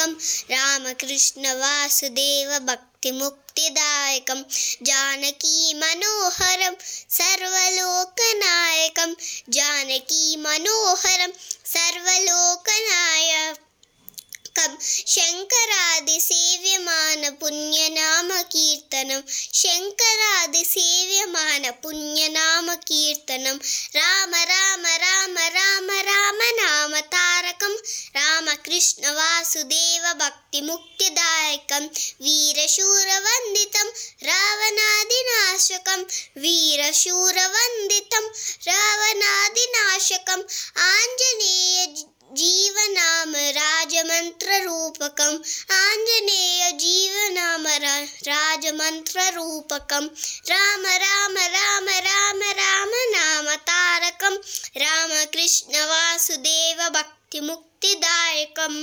दायकं रामकृष्णवासुदेवभक्तिमुक्तिदायकं जानकीमनोहरं सर्वलोकनायकं जानकीमनोहरं सर्वलोकनायकं शङ्करादिसेव्यमानपुण्यनामकीर्तनं शङ्करादिसेव्यमानपुण्यनामकीर्तनं Ram Ram Ram Ram Ram कृष्णवासुदेवभक्तिमुक्तिदायकं वीरशूरवन्दितं रावणादिनाशकं वीरशूरवन्दितं रावणादिनाशकम् Anjaneya जीवनाम राजमन्त्ररूपकम् Anjaneya जीवनाम राजमन्त्ररूपकं Ram Ram Ram कृष्णवासुदेवभक्तिमुक्तिदायकम्